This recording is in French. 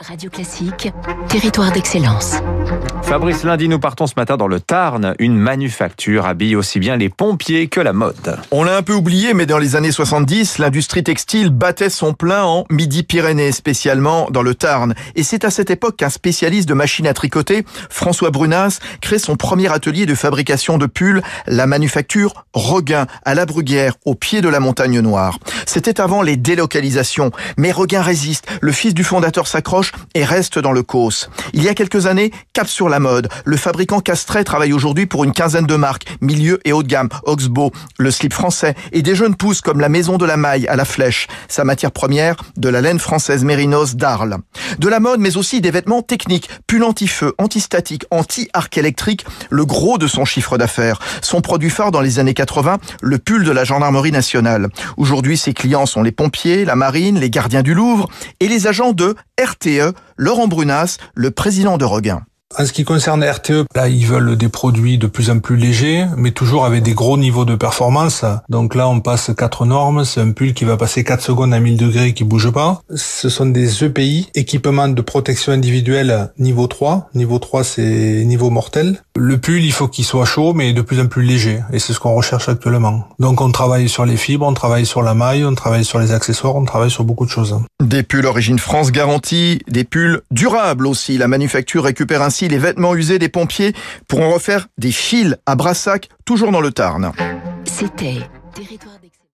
Radio Classique, territoire d'excellence. Fabrice Lundi, nous partons ce matin dans le Tarn. Une manufacture habille aussi bien les pompiers que la mode. On l'a un peu oublié, mais dans les années 70, l'industrie textile battait son plein en Midi-Pyrénées, spécialement dans le Tarn. Et c'est à cette époque qu'un spécialiste de machines à tricoter, François Brunas, crée son premier atelier de fabrication de pulls, la manufacture Regain, à la Bruguière, au pied de la montagne Noire. C'était avant les délocalisations, mais Regain résiste. Le fils du fondateur s'accroche et reste dans le cos. Il y a quelques années, cap sur la mode. Le fabricant Castret travaille aujourd'hui pour une quinzaine de marques, milieu et haut de gamme, Oxbow, le slip français et des jeunes pousses comme la Maison de la Maille à la Flèche. Sa matière première, de la laine française Mérinos d'Arles. De la mode, mais aussi des vêtements techniques, pull anti-feu, anti-statique, anti-arc électrique, le gros de son chiffre d'affaires. Son produit phare dans les années 80, le pull de la gendarmerie nationale. Aujourd'hui, ses clients sont les pompiers, la marine, les gardiens du Louvre et les agents de RTE, Laurent Brunas, le président de Regain. En ce qui concerne RTE, là, ils veulent des produits de plus en plus légers, mais toujours avec des gros niveaux de performance. Donc là, on passe quatre normes. C'est un pull qui va passer 4 secondes à 1000 degrés qui bouge pas. Ce sont des EPI, équipements de protection individuelle niveau 3. Niveau 3, c'est niveau mortel. Le pull, il faut qu'il soit chaud, mais de plus en plus léger. Et c'est ce qu'on recherche actuellement. Donc on travaille sur les fibres, on travaille sur la maille, on travaille sur les accessoires, on travaille sur beaucoup de choses. Des pulls origine France garantie, des pulls durables aussi. La manufacture récupère ainsi les vêtements usés des pompiers pour en refaire des fils à Brassac, toujours dans le Tarn.